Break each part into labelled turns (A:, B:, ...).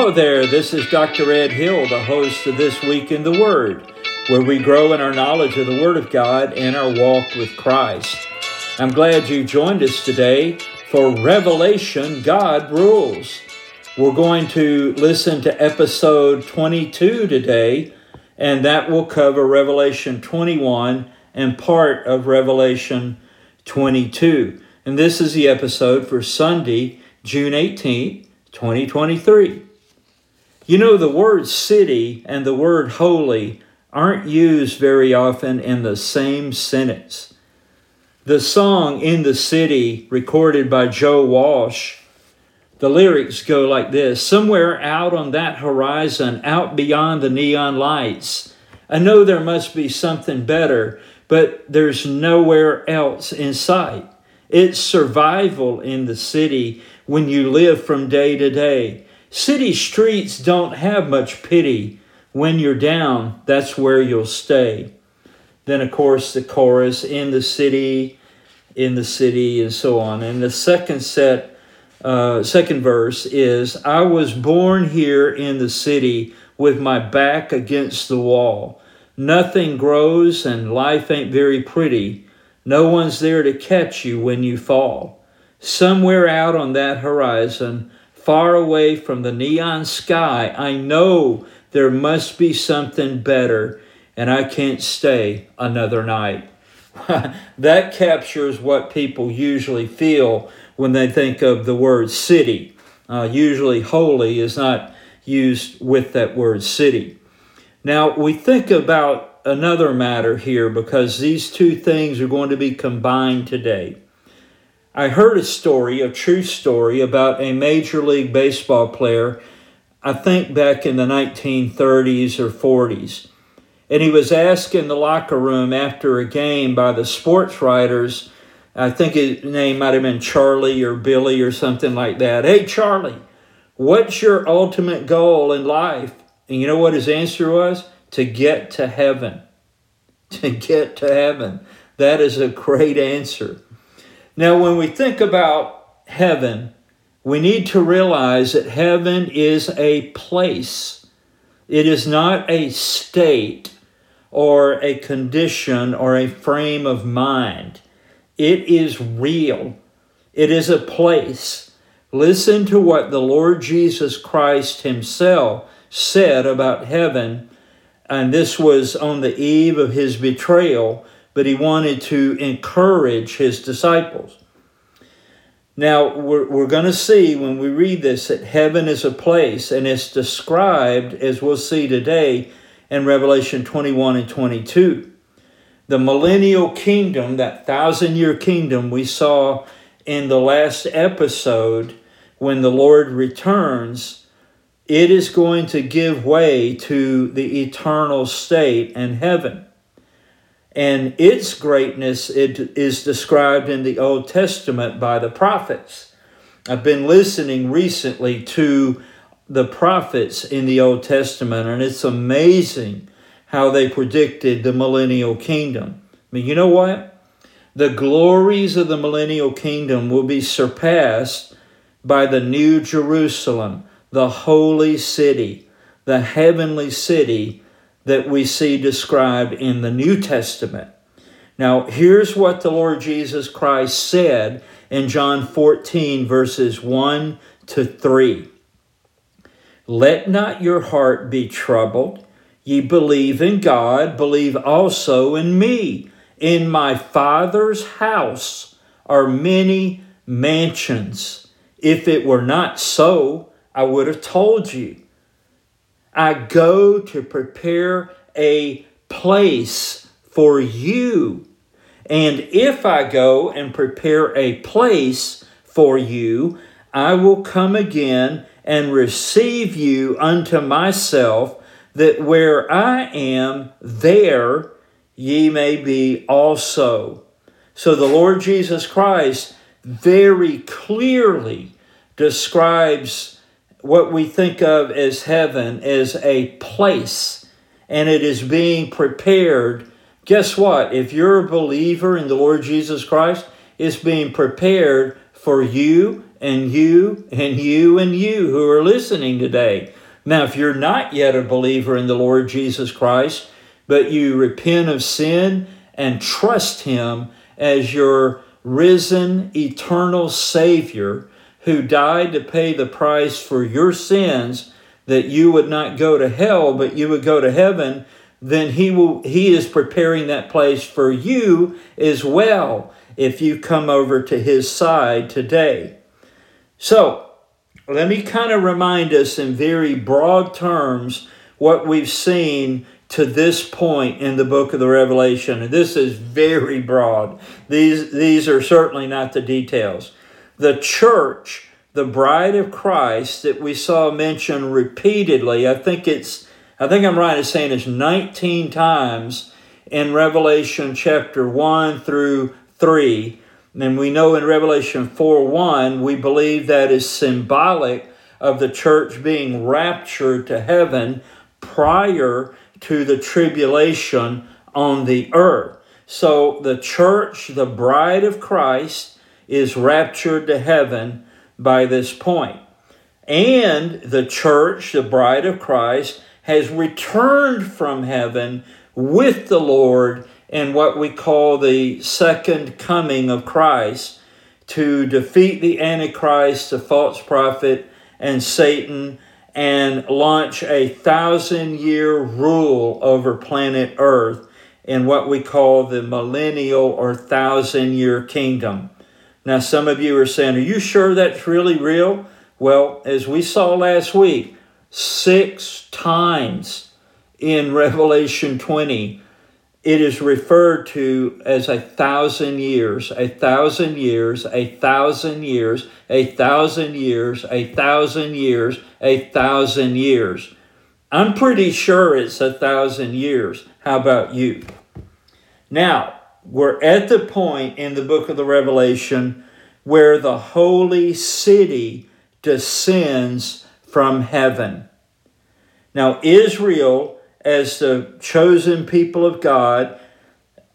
A: Hello there, this is Dr. Ed Hill, the host of This Week in the Word, where we grow in our knowledge of the Word of God and our walk with Christ. I'm glad you joined us today for Revelation God Rules. We're going to listen to episode 22 today, and that will cover Revelation 21 and part of Revelation 22. And this is the episode for Sunday, June 18th, 2023. You know, the word city and the word holy aren't used very often in the same sentence. The song In the City, recorded by Joe Walsh, the lyrics go like this Somewhere out on that horizon, out beyond the neon lights, I know there must be something better, but there's nowhere else in sight. It's survival in the city when you live from day to day. City streets don't have much pity. When you're down, that's where you'll stay. Then, of course, the chorus in the city, in the city, and so on. And the second set, uh, second verse is I was born here in the city with my back against the wall. Nothing grows and life ain't very pretty. No one's there to catch you when you fall. Somewhere out on that horizon, far away from the neon sky. I know there must be something better, and I can't stay another night. that captures what people usually feel when they think of the word city. Uh, usually, holy is not used with that word city. Now, we think about another matter here because these two things are going to be combined today. I heard a story, a true story, about a Major League Baseball player, I think back in the 1930s or 40s. And he was asked in the locker room after a game by the sports writers, I think his name might have been Charlie or Billy or something like that. Hey, Charlie, what's your ultimate goal in life? And you know what his answer was? To get to heaven. To get to heaven. That is a great answer. Now, when we think about heaven, we need to realize that heaven is a place, it is not a state or a condition or a frame of mind. It is real, it is a place. Listen to what the Lord Jesus Christ Himself said about heaven, and this was on the eve of His betrayal but he wanted to encourage his disciples. Now, we're, we're going to see when we read this that heaven is a place, and it's described, as we'll see today, in Revelation 21 and 22. The millennial kingdom, that thousand year kingdom we saw in the last episode when the Lord returns, it is going to give way to the eternal state and heaven and its greatness it is described in the Old Testament by the prophets. I've been listening recently to the prophets in the Old Testament, and it's amazing how they predicted the millennial kingdom. I mean, you know what? The glories of the millennial kingdom will be surpassed by the new Jerusalem, the holy city, the heavenly city that we see described in the New Testament. Now, here's what the Lord Jesus Christ said in John 14, verses 1 to 3. Let not your heart be troubled. Ye believe in God, believe also in me. In my Father's house are many mansions. If it were not so, I would have told you I go to prepare a place for you. And if I go and prepare a place for you, I will come again and receive you unto myself, that where I am, there ye may be also. So the Lord Jesus Christ very clearly describes what we think of as heaven is a place and it is being prepared. Guess what? If you're a believer in the Lord Jesus Christ, it's being prepared for you and you and you and you who are listening today. Now, if you're not yet a believer in the Lord Jesus Christ, but you repent of sin and trust Him as your risen eternal Savior, who died to pay the price for your sins that you would not go to hell but you would go to heaven then he will he is preparing that place for you as well if you come over to his side today so let me kind of remind us in very broad terms what we've seen to this point in the book of the revelation and this is very broad these these are certainly not the details the church, the bride of Christ that we saw mentioned repeatedly. I think it's I think I'm right in saying it's 19 times in Revelation chapter 1 through 3. And we know in Revelation 4 1, we believe that is symbolic of the church being raptured to heaven prior to the tribulation on the earth. So the church, the bride of Christ, is raptured to heaven by this point. And the church, the bride of Christ, has returned from heaven with the Lord in what we call the second coming of Christ to defeat the Antichrist, the false prophet, and Satan, and launch a thousand year rule over planet Earth in what we call the millennial or thousand year kingdom. Now, some of you are saying, Are you sure that's really real? Well, as we saw last week, six times in Revelation 20, it is referred to as a thousand years, a thousand years, a thousand years, a thousand years, a thousand years, a thousand years. I'm pretty sure it's a thousand years. How about you? Now, we're at the point in the book of the Revelation where the holy city descends from heaven. Now, Israel, as the chosen people of God,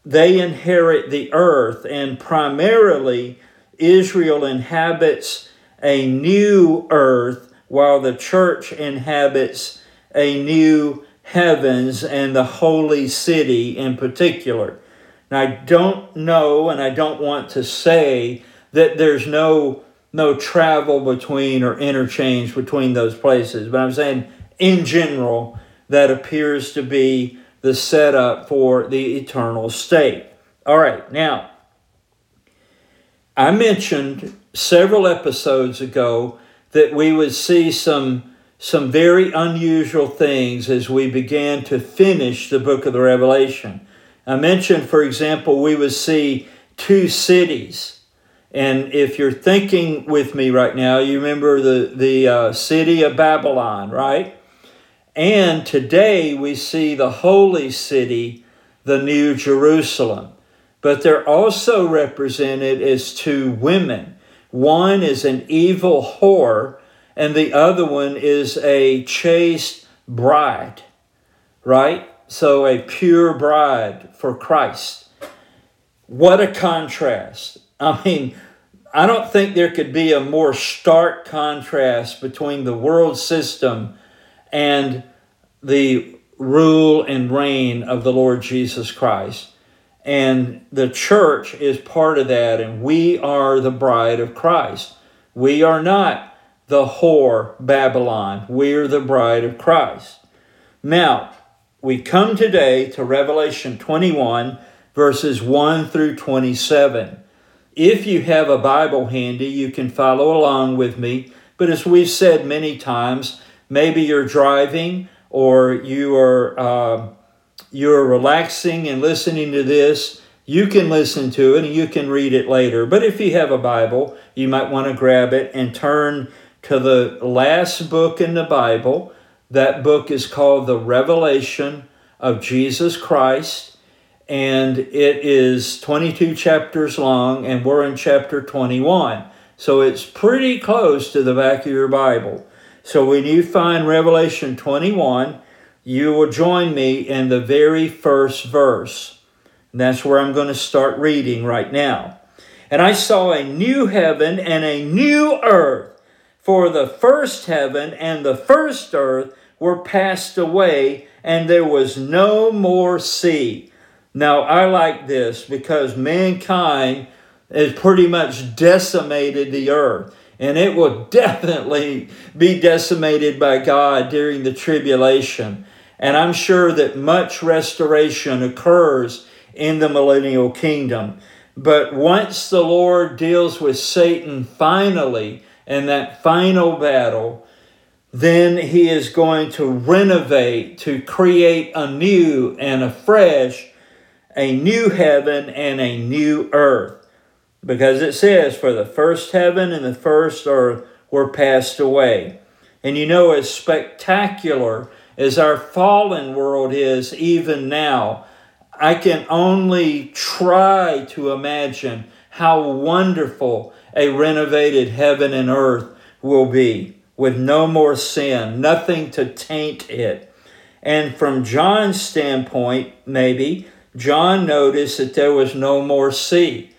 A: they inherit the earth, and primarily Israel inhabits a new earth while the church inhabits a new heavens and the holy city in particular. And I don't know and I don't want to say that there's no no travel between or interchange between those places, but I'm saying in general that appears to be the setup for the eternal state. All right, now I mentioned several episodes ago that we would see some some very unusual things as we began to finish the book of the Revelation. I mentioned, for example, we would see two cities. And if you're thinking with me right now, you remember the, the uh, city of Babylon, right? And today we see the holy city, the New Jerusalem. But they're also represented as two women. One is an evil whore, and the other one is a chaste bride, right? so a pure bride for Christ. What a contrast. I mean, I don't think there could be a more stark contrast between the world system and the rule and reign of the Lord Jesus Christ. And the church is part of that, and we are the bride of Christ. We are not the whore Babylon, we are the bride of Christ. Now, we come today to Revelation 21, verses 1 through 27. If you have a Bible handy, you can follow along with me. But as we've said many times, maybe you're driving or you are uh, you're relaxing and listening to this. You can listen to it and you can read it later. But if you have a Bible, you might want to grab it and turn to the last book in the Bible, that book is called The Revelation of Jesus Christ, and it is 22 chapters long, and we're in chapter 21. So it's pretty close to the back of your Bible. So when you find Revelation 21, you will join me in the very first verse. And that's where I'm going to start reading right now. And I saw a new heaven and a new earth, for the first heaven and the first earth were passed away, and there was no more sea. Now, I like this because mankind has pretty much decimated the earth, and it will definitely be decimated by God during the tribulation. And I'm sure that much restoration occurs in the millennial kingdom. But once the Lord deals with Satan finally in that final battle, then he is going to renovate, to create anew and afresh a new heaven and a new earth. Because it says, For the first heaven and the first earth were passed away. And you know, as spectacular as our fallen world is even now, I can only try to imagine how wonderful a renovated heaven and earth will be with no more sin, nothing to taint it. And from John's standpoint, maybe, John noticed that there was no more sea.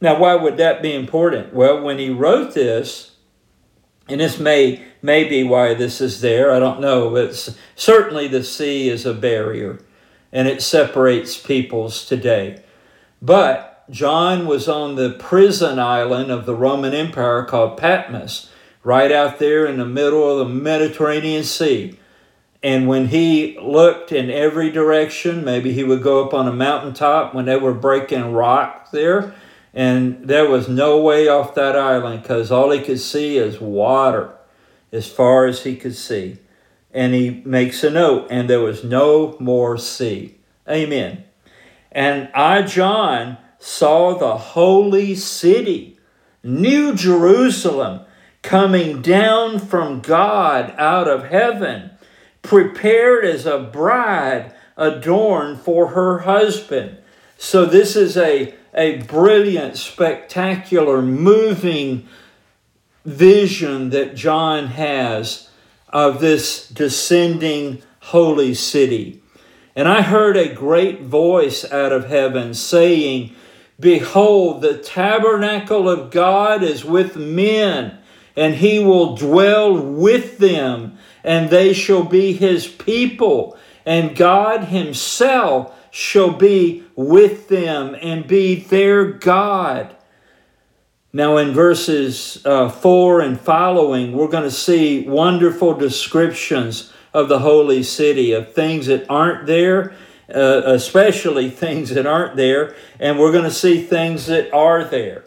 A: Now, why would that be important? Well, when he wrote this, and this may, may be why this is there, I don't know, but certainly the sea is a barrier and it separates peoples today. But John was on the prison island of the Roman Empire called Patmos right out there in the middle of the Mediterranean Sea. And when he looked in every direction, maybe he would go up on a mountaintop when they were breaking rock there. And there was no way off that island because all he could see is water as far as he could see. And he makes a note, and there was no more sea. Amen. And I, John, saw the holy city, New Jerusalem coming down from God out of heaven, prepared as a bride adorned for her husband. So, this is a, a brilliant, spectacular, moving vision that John has of this descending holy city. And I heard a great voice out of heaven saying, Behold, the tabernacle of God is with men and he will dwell with them, and they shall be his people, and God himself shall be with them and be their God. Now, in verses uh, 4 and following, we're going to see wonderful descriptions of the holy city, of things that aren't there, uh, especially things that aren't there, and we're going to see things that are there.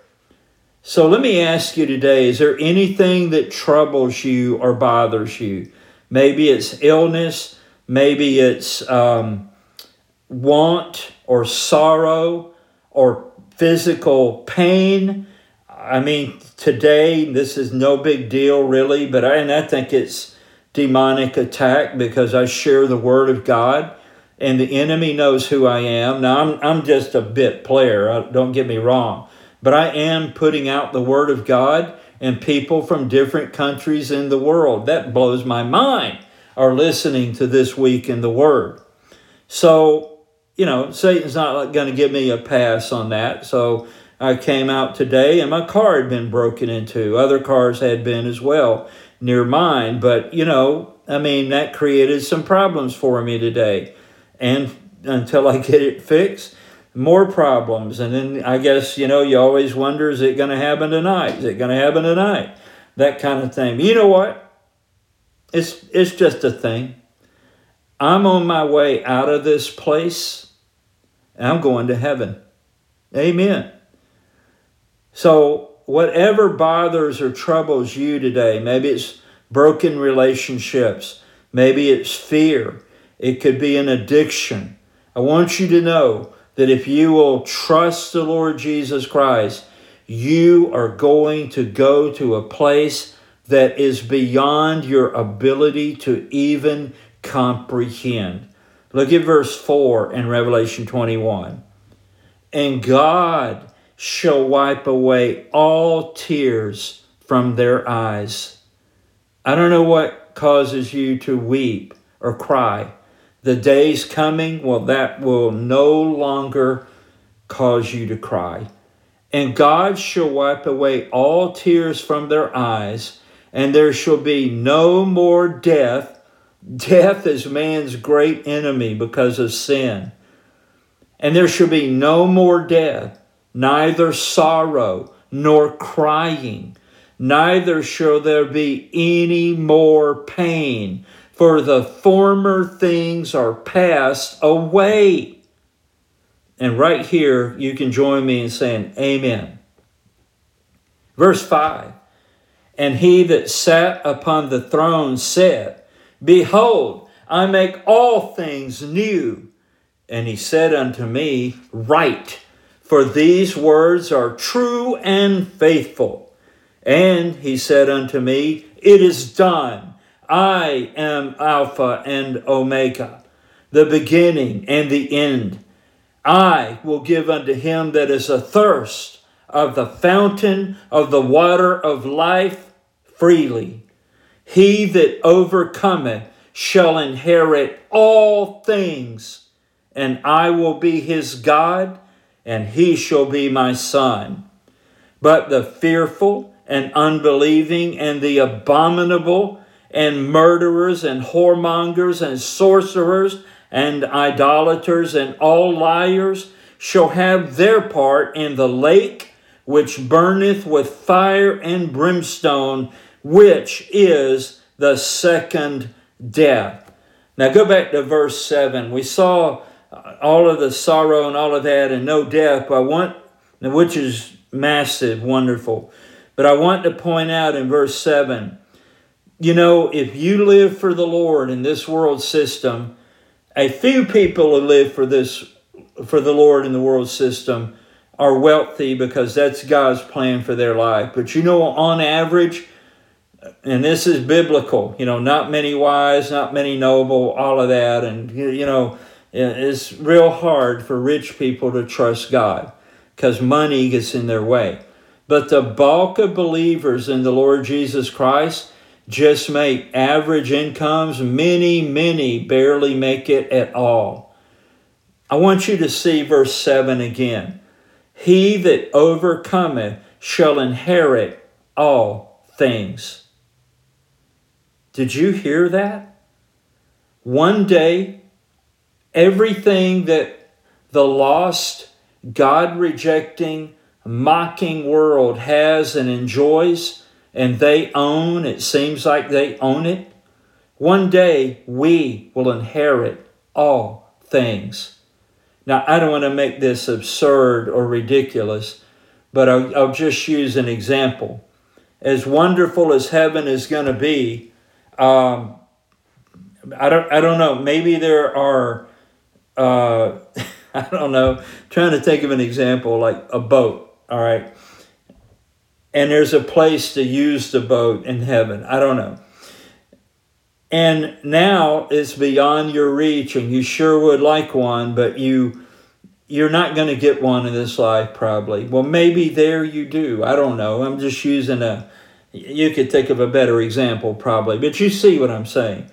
A: So let me ask you today is there anything that troubles you or bothers you? Maybe it's illness, maybe it's um, want or sorrow or physical pain. I mean, today this is no big deal really, but I, and I think it's demonic attack because I share the word of God and the enemy knows who I am. Now I'm, I'm just a bit player, don't get me wrong but I am putting out the Word of God, and people from different countries in the world, that blows my mind, are listening to This Week in the Word. So, you know, Satan's not going to give me a pass on that. So I came out today, and my car had been broken into. Other cars had been as well near mine, but, you know, I mean, that created some problems for me today. And until I get it fixed, more problems. And then I guess, you know, you always wonder is it going to happen tonight? Is it going to happen tonight? That kind of thing. You know what? It's, it's just a thing. I'm on my way out of this place and I'm going to heaven. Amen. So, whatever bothers or troubles you today, maybe it's broken relationships, maybe it's fear, it could be an addiction. I want you to know that if you will trust the Lord Jesus Christ, you are going to go to a place that is beyond your ability to even comprehend. Look at verse 4 in Revelation 21. And God shall wipe away all tears from their eyes. I don't know what causes you to weep or cry the day's coming, well, that will no longer cause you to cry. And God shall wipe away all tears from their eyes, and there shall be no more death. Death is man's great enemy because of sin. And there shall be no more death, neither sorrow nor crying, neither shall there be any more pain for the former things are passed away. And right here, you can join me in saying, Amen. Verse 5 And he that sat upon the throne said, Behold, I make all things new. And he said unto me, Write, for these words are true and faithful. And he said unto me, It is done. I am Alpha and Omega, the beginning and the end. I will give unto him that is athirst of the fountain of the water of life freely. He that overcometh shall inherit all things, and I will be his God, and he shall be my son. But the fearful and unbelieving and the abominable, and murderers and whoremongers and sorcerers and idolaters and all liars shall have their part in the lake which burneth with fire and brimstone, which is the second death. Now go back to verse 7. We saw uh, all of the sorrow and all of that and no death, but I want, which is massive, wonderful. But I want to point out in verse 7 you know, if you live for the Lord in this world system, a few people who live for this for the Lord in the world system are wealthy because that's God's plan for their life. But you know, on average, and this is biblical, you know, not many wise, not many noble, all of that. And, you know, it's real hard for rich people to trust God because money gets in their way. But the bulk of believers in the Lord Jesus Christ just make average incomes. Many, many barely make it at all. I want you to see verse 7 again. He that overcometh shall inherit all things. Did you hear that? One day, everything that the lost, God rejecting, mocking world has and enjoys and they own, it seems like they own it. One day we will inherit all things. Now, I don't want to make this absurd or ridiculous, but I'll, I'll just use an example. As wonderful as heaven is going to be, um, I don't, I don't know. Maybe there are, uh, I don't know. trying to think of an example like a boat. All right, and there's a place to use the boat in heaven. I don't know. And now it's beyond your reach, and you sure would like one, but you you're not going to get one in this life probably. Well, maybe there you do. I don't know. I'm just using a you could think of a better example probably, but you see what I'm saying.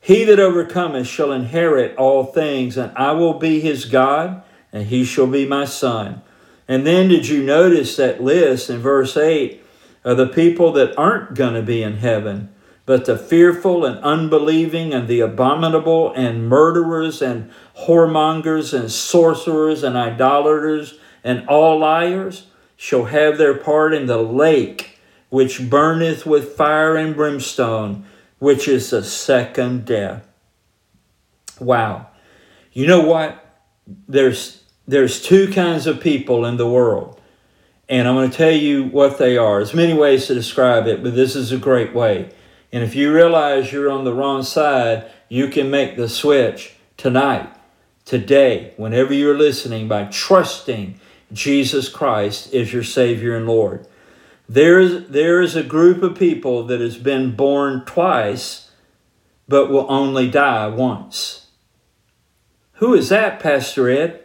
A: He that overcometh shall inherit all things, and I will be his God, and he shall be my son. And then did you notice that list in verse 8 of the people that aren't going to be in heaven, but the fearful and unbelieving and the abominable and murderers and whoremongers and sorcerers and idolaters and all liars shall have their part in the lake which burneth with fire and brimstone, which is the second death. Wow. You know what? There's there's two kinds of people in the world. And I'm going to tell you what they are. There's many ways to describe it, but this is a great way. And if you realize you're on the wrong side, you can make the switch tonight, today, whenever you're listening, by trusting Jesus Christ is your Savior and Lord. There is, there is a group of people that has been born twice, but will only die once. Who is that, Pastor Ed?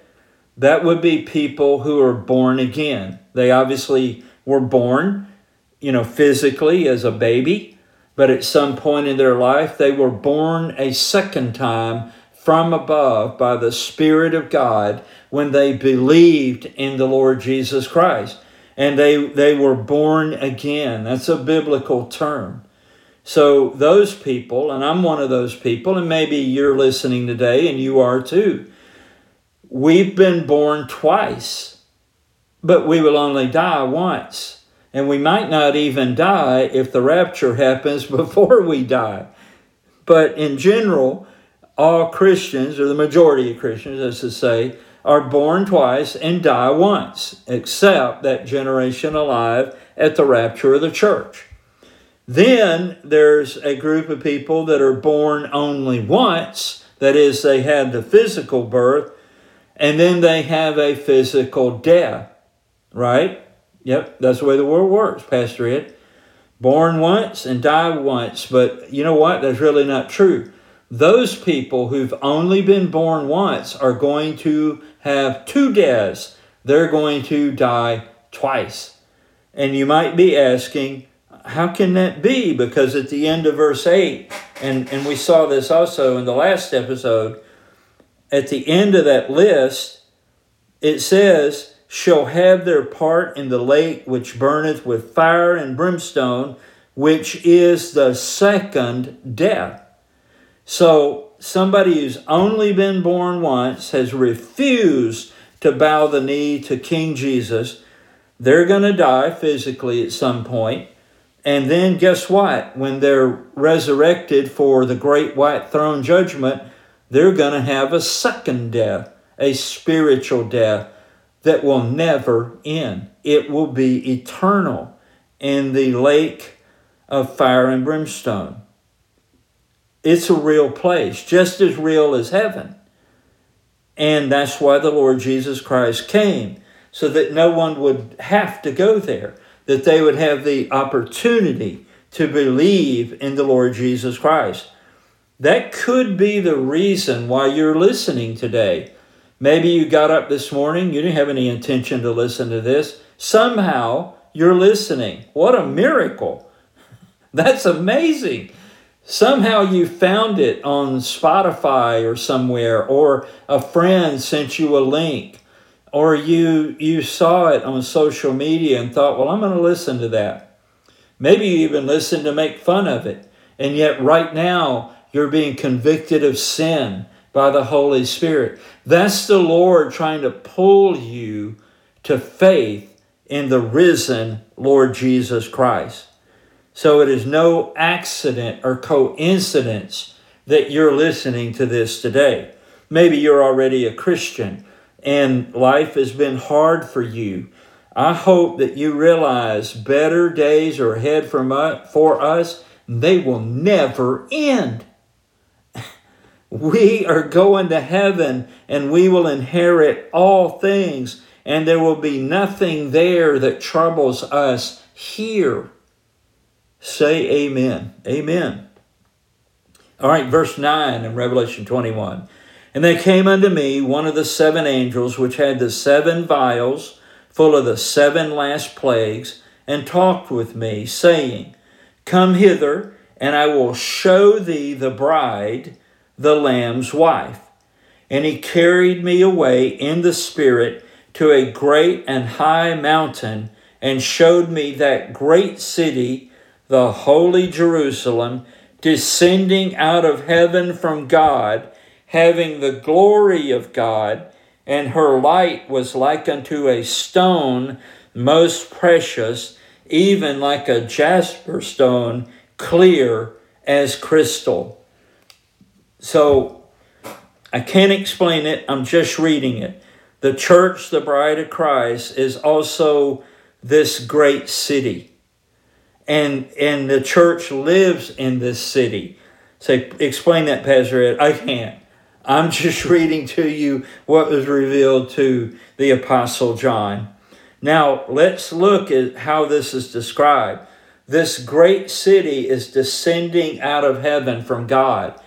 A: That would be people who are born again. They obviously were born, you know, physically as a baby, but at some point in their life, they were born a second time from above by the Spirit of God when they believed in the Lord Jesus Christ. And they, they were born again. That's a biblical term. So, those people, and I'm one of those people, and maybe you're listening today and you are too. We've been born twice, but we will only die once. And we might not even die if the rapture happens before we die. But in general, all Christians, or the majority of Christians, as to say, are born twice and die once, except that generation alive at the rapture of the church. Then there's a group of people that are born only once, that is, they had the physical birth, and then they have a physical death, right? Yep, that's the way the world works, Pastor Ed. Born once and die once, but you know what? That's really not true. Those people who've only been born once are going to have two deaths. They're going to die twice. And you might be asking, how can that be? Because at the end of verse 8, and, and we saw this also in the last episode, at the end of that list, it says, shall have their part in the lake which burneth with fire and brimstone, which is the second death. So somebody who's only been born once has refused to bow the knee to King Jesus. They're going to die physically at some point. And then guess what? When they're resurrected for the great white throne judgment, they're going to have a second death, a spiritual death that will never end. It will be eternal in the lake of fire and brimstone. It's a real place, just as real as heaven. And that's why the Lord Jesus Christ came, so that no one would have to go there, that they would have the opportunity to believe in the Lord Jesus Christ. That could be the reason why you're listening today. Maybe you got up this morning, you didn't have any intention to listen to this. Somehow you're listening. What a miracle! That's amazing. Somehow you found it on Spotify or somewhere, or a friend sent you a link, or you, you saw it on social media and thought, well, I'm going to listen to that. Maybe you even listened to make fun of it. And yet, right now, you're being convicted of sin by the Holy Spirit. That's the Lord trying to pull you to faith in the risen Lord Jesus Christ. So it is no accident or coincidence that you're listening to this today. Maybe you're already a Christian and life has been hard for you. I hope that you realize better days are ahead uh, for us. They will never end. We are going to heaven and we will inherit all things, and there will be nothing there that troubles us here. Say amen. Amen. All right, verse 9 in Revelation 21. And there came unto me one of the seven angels which had the seven vials full of the seven last plagues, and talked with me, saying, Come hither, and I will show thee the bride the Lamb's wife. And he carried me away in the Spirit to a great and high mountain and showed me that great city, the holy Jerusalem, descending out of heaven from God, having the glory of God, and her light was like unto a stone most precious, even like a jasper stone, clear as crystal. So I can't explain it, I'm just reading it. The church, the bride of Christ, is also this great city. And, and the church lives in this city. Say, so explain that, Pastor Ed. I can't. I'm just reading to you what was revealed to the Apostle John. Now, let's look at how this is described. This great city is descending out of heaven from God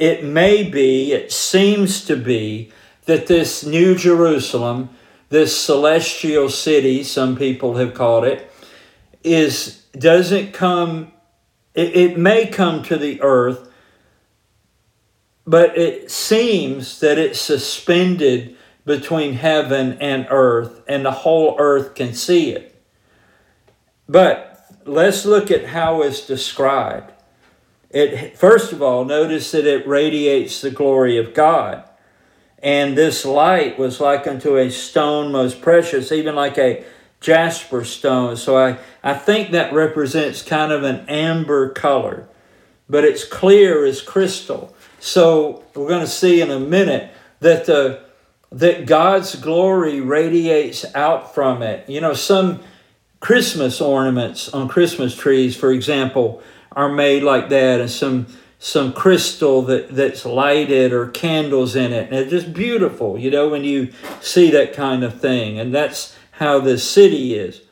A: it may be, it seems to be, that this New Jerusalem, this celestial city, some people have called it, is doesn't come. It, it may come to the earth, but it seems that it's suspended between heaven and earth, and the whole earth can see it. But let's look at how it's described. It, first of all, notice that it radiates the glory of God. And this light was like unto a stone most precious, even like a jasper stone. So I, I think that represents kind of an amber color, but it's clear as crystal. So we're going to see in a minute that the that God's glory radiates out from it. You know, some Christmas ornaments on Christmas trees, for example, are made like that and some some crystal that, that's lighted or candles in it. And it's just beautiful, you know, when you see that kind of thing. And that's how this city is.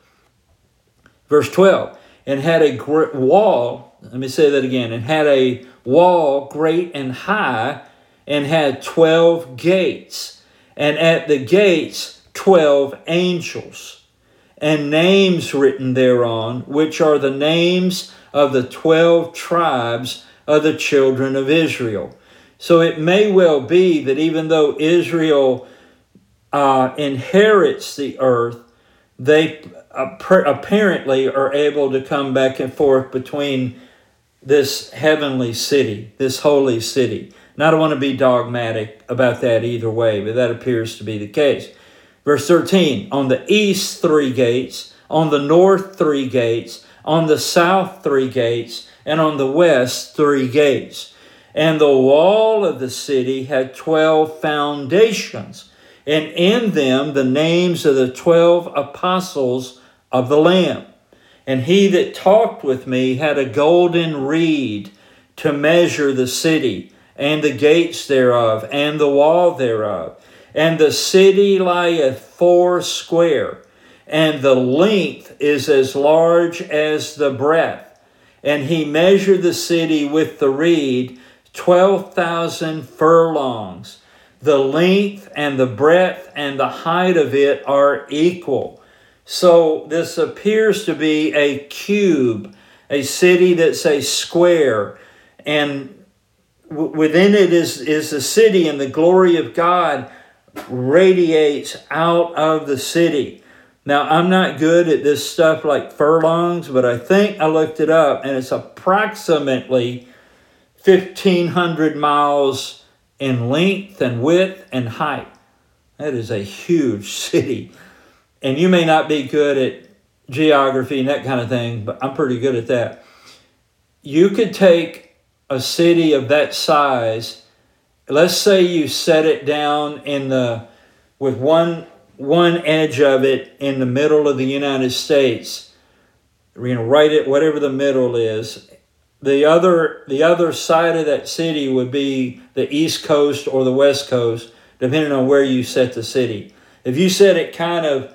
A: Verse 12, and had a great wall, let me say that again, and had a wall great and high, and had 12 gates, and at the gates 12 angels and names written thereon, which are the names of the twelve tribes of the children of Israel. So it may well be that even though Israel uh, inherits the earth, they uh, apparently are able to come back and forth between this heavenly city, this holy city. Now, I don't want to be dogmatic about that either way, but that appears to be the case. Verse 13 On the east, three gates, on the north, three gates, on the south, three gates, and on the west, three gates. And the wall of the city had 12 foundations, and in them the names of the 12 apostles of the Lamb. And he that talked with me had a golden reed to measure the city, and the gates thereof, and the wall thereof and the city lieth four square, and the length is as large as the breadth. And he measured the city with the reed, 12,000 furlongs. The length and the breadth and the height of it are equal. So this appears to be a cube, a city that's a square, and within it is, is the city and the glory of God radiates out of the city. Now, I'm not good at this stuff like furlongs, but I think I looked it up and it's approximately 1,500 miles in length and width and height. That is a huge city. And you may not be good at geography and that kind of thing, but I'm pretty good at that. You could take a city of that size let's say you set it down in the with one one edge of it in the middle of the United States, you know, right at whatever the middle is. The other the other side of that city would be the East Coast or the West Coast, depending on where you set the city. If you set it kind of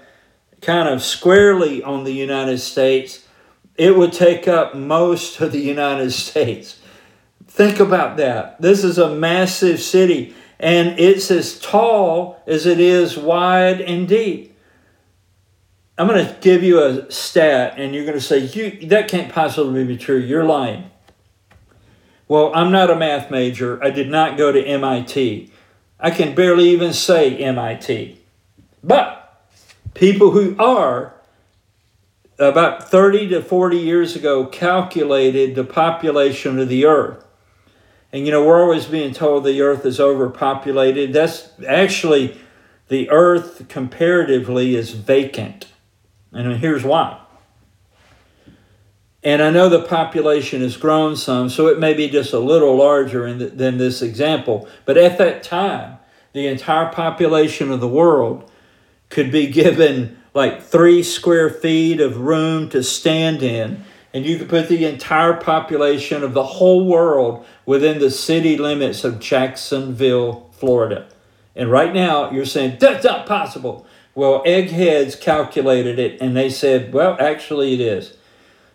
A: kind of squarely on the United States, it would take up most of the United States. Think about that. This is a massive city, and it's as tall as it is wide and deep. I'm going to give you a stat, and you're going to say, you, That can't possibly be true. You're lying. Well, I'm not a math major. I did not go to MIT. I can barely even say MIT. But people who are, about 30 to 40 years ago, calculated the population of the earth. And you know, we're always being told the earth is overpopulated. That's actually the earth comparatively is vacant. And here's why. And I know the population has grown some, so it may be just a little larger the, than this example. But at that time, the entire population of the world could be given like three square feet of room to stand in and you could put the entire population of the whole world within the city limits of Jacksonville, Florida. And right now, you're saying, that's not possible. Well, eggheads calculated it and they said, well, actually, it is.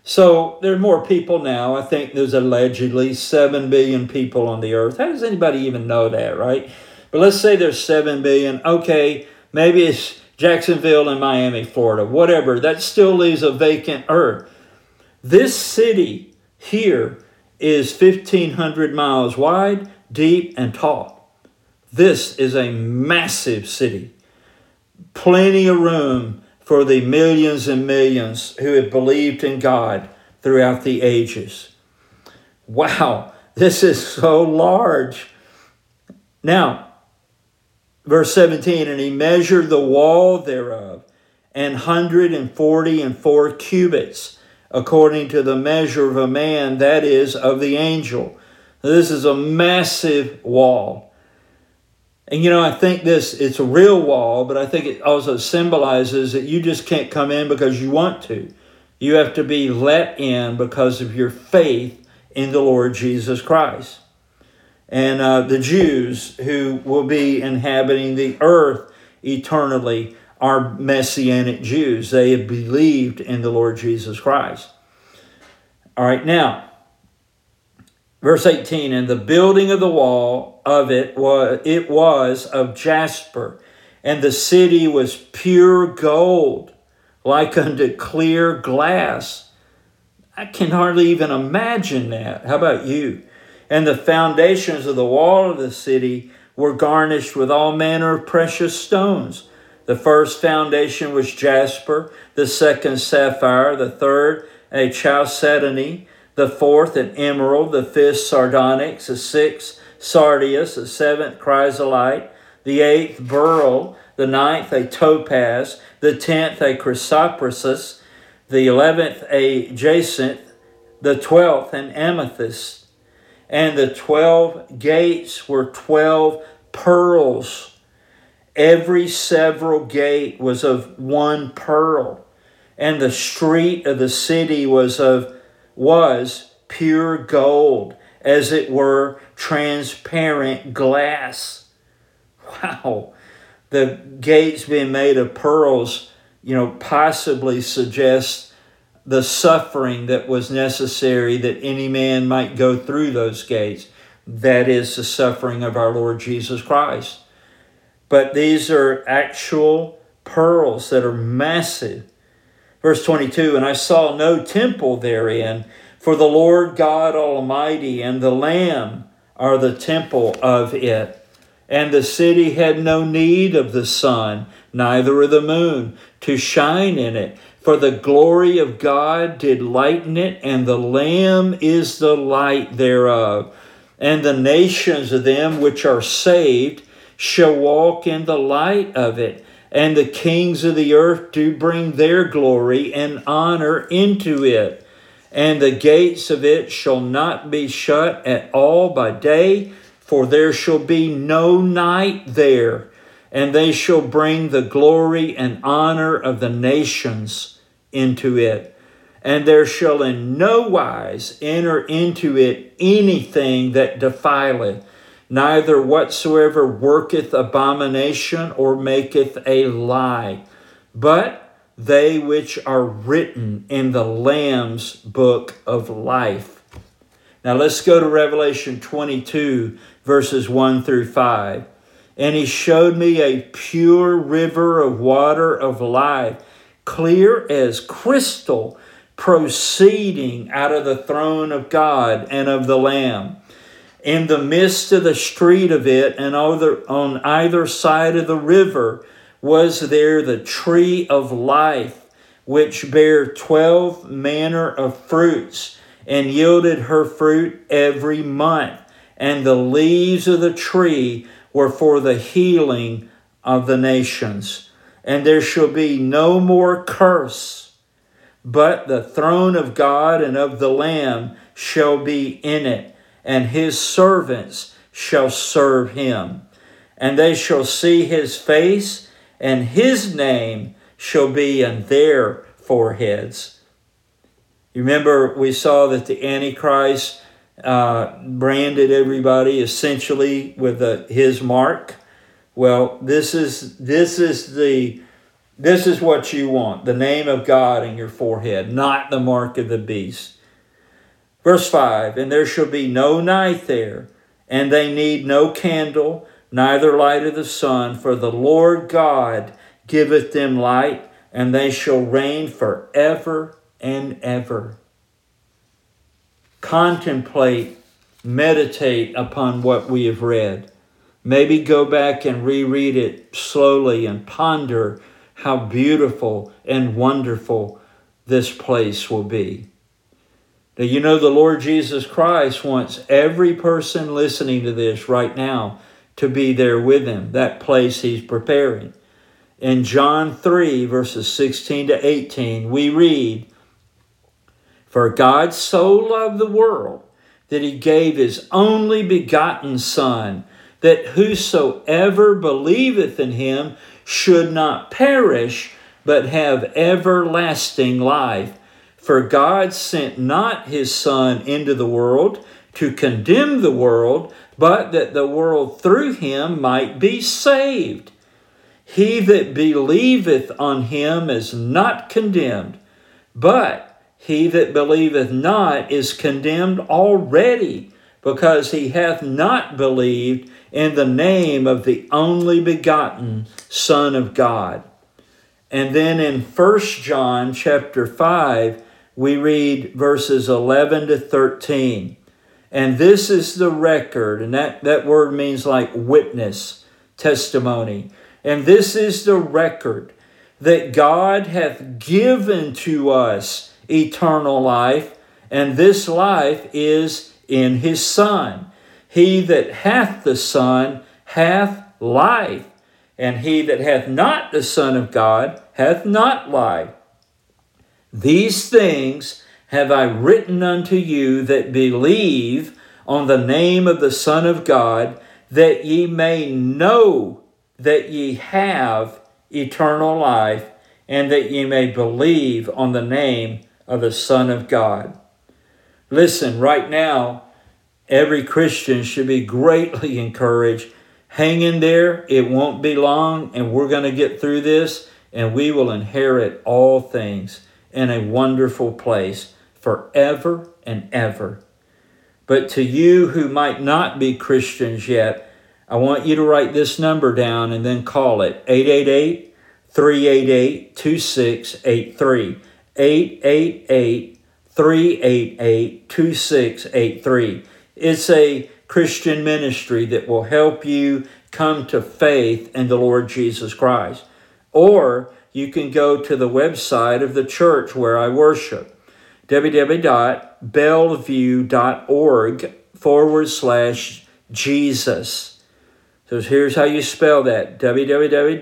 A: So there are more people now. I think there's allegedly 7 billion people on the earth. How does anybody even know that, right? But let's say there's 7 billion. Okay, maybe it's Jacksonville and Miami, Florida, whatever. That still leaves a vacant earth. This city here is 1,500 miles wide, deep, and tall. This is a massive city. Plenty of room for the millions and millions who have believed in God throughout the ages. Wow, this is so large. Now, verse 17, and he measured the wall thereof, an hundred and forty and four cubits according to the measure of a man, that is, of the angel. This is a massive wall. And you know, I think this, it's a real wall, but I think it also symbolizes that you just can't come in because you want to. You have to be let in because of your faith in the Lord Jesus Christ. And uh, the Jews who will be inhabiting the earth eternally are Messianic Jews. They have believed in the Lord Jesus Christ. All right, now, verse 18 and the building of the wall of it was it was of jasper and the city was pure gold like unto clear glass i can hardly even imagine that how about you and the foundations of the wall of the city were garnished with all manner of precious stones the first foundation was jasper, the second sapphire, the third a chalcedony, the fourth an emerald, the fifth sardonyx, the sixth sardius, the seventh chrysolite, the eighth beryl, the ninth a topaz, the tenth a chrysoprasus, the eleventh a jacinth, the twelfth an amethyst. And the twelve gates were twelve pearls Every several gate was of one pearl, and the street of the city was of was pure gold, as it were transparent glass. Wow. The gates being made of pearls, you know, possibly suggests the suffering that was necessary that any man might go through those gates. That is the suffering of our Lord Jesus Christ but these are actual pearls that are massive. Verse 22 And I saw no temple therein, for the Lord God Almighty and the Lamb are the temple of it. And the city had no need of the sun, neither of the moon, to shine in it, for the glory of God did lighten it, and the Lamb is the light thereof. And the nations of them which are saved shall walk in the light of it, and the kings of the earth do bring their glory and honor into it. And the gates of it shall not be shut at all by day, for there shall be no night there, and they shall bring the glory and honor of the nations into it. And there shall in no wise enter into it anything that defileth neither whatsoever worketh abomination or maketh a lie, but they which are written in the Lamb's book of life. Now let's go to Revelation 22, verses 1 through 5. And he showed me a pure river of water of life, clear as crystal, proceeding out of the throne of God and of the Lamb in the midst of the street of it and on either side of the river was there the tree of life, which bare twelve manner of fruits, and yielded her fruit every month. And the leaves of the tree were for the healing of the nations. And there shall be no more curse, but the throne of God and of the Lamb shall be in it and his servants shall serve him. And they shall see his face, and his name shall be in their foreheads. You remember, we saw that the Antichrist uh, branded everybody essentially with a, his mark. Well, this is this is the this is what you want: the name of God in your forehead, not the mark of the beast. Verse 5 And there shall be no night there, and they need no candle, neither light of the sun, for the Lord God giveth them light, and they shall reign for ever and ever. Contemplate, meditate upon what we have read. Maybe go back and reread it slowly and ponder how beautiful and wonderful this place will be. Now, you know the Lord Jesus Christ wants every person listening to this right now to be there with him, that place he's preparing? In John 3, verses 16 to 18, we read, For God so loved the world that he gave his only begotten Son, that whosoever believeth in him should not perish, but have everlasting life. For God sent not his Son into the world to condemn the world, but that the world through him might be saved. He that believeth on him is not condemned, but he that believeth not is condemned already, because he hath not believed in the name of the only begotten Son of God. And then in 1 John chapter 5, we read verses 11 to 13. And this is the record, and that, that word means like witness, testimony. And this is the record that God hath given to us eternal life, and this life is in his Son. He that hath the Son hath life, and he that hath not the Son of God hath not life. These things have I written unto you that believe on the name of the Son of God, that ye may know that ye have eternal life, and that ye may believe on the name of the Son of God. Listen, right now, every Christian should be greatly encouraged. Hang in there, it won't be long, and we're going to get through this, and we will inherit all things in a wonderful place forever and ever. But to you who might not be Christians yet, I want you to write this number down and then call it 888 388 2683. 888 388 2683. It's a Christian ministry that will help you come to faith in the Lord Jesus Christ. Or you can go to the website of the church where I worship www.bellevue.org forward slash Jesus. So here's how you spell that www.bellevue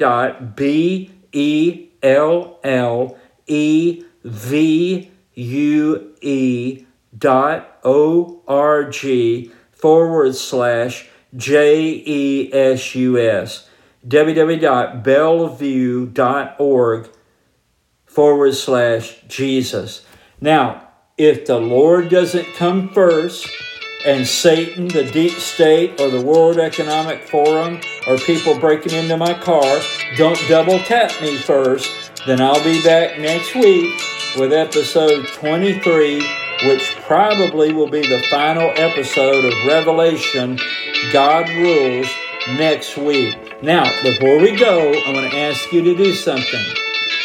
A: dot org forward slash J E S U S www.bellevue.org forward slash Jesus. Now, if the Lord doesn't come first, and Satan, the deep state, or the World Economic Forum, or people breaking into my car don't double tap me first, then I'll be back next week with episode 23, which probably will be the final episode of Revelation God Rules next week. Now, before we go, I want to ask you to do something.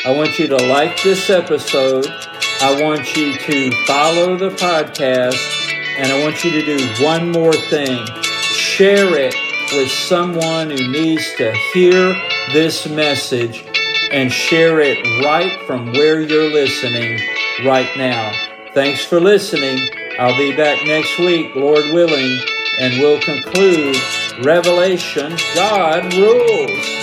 A: I want you to like this episode. I want you to follow the podcast. And I want you to do one more thing share it with someone who needs to hear this message and share it right from where you're listening right now. Thanks for listening. I'll be back next week, Lord willing and we'll conclude Revelation God Rules.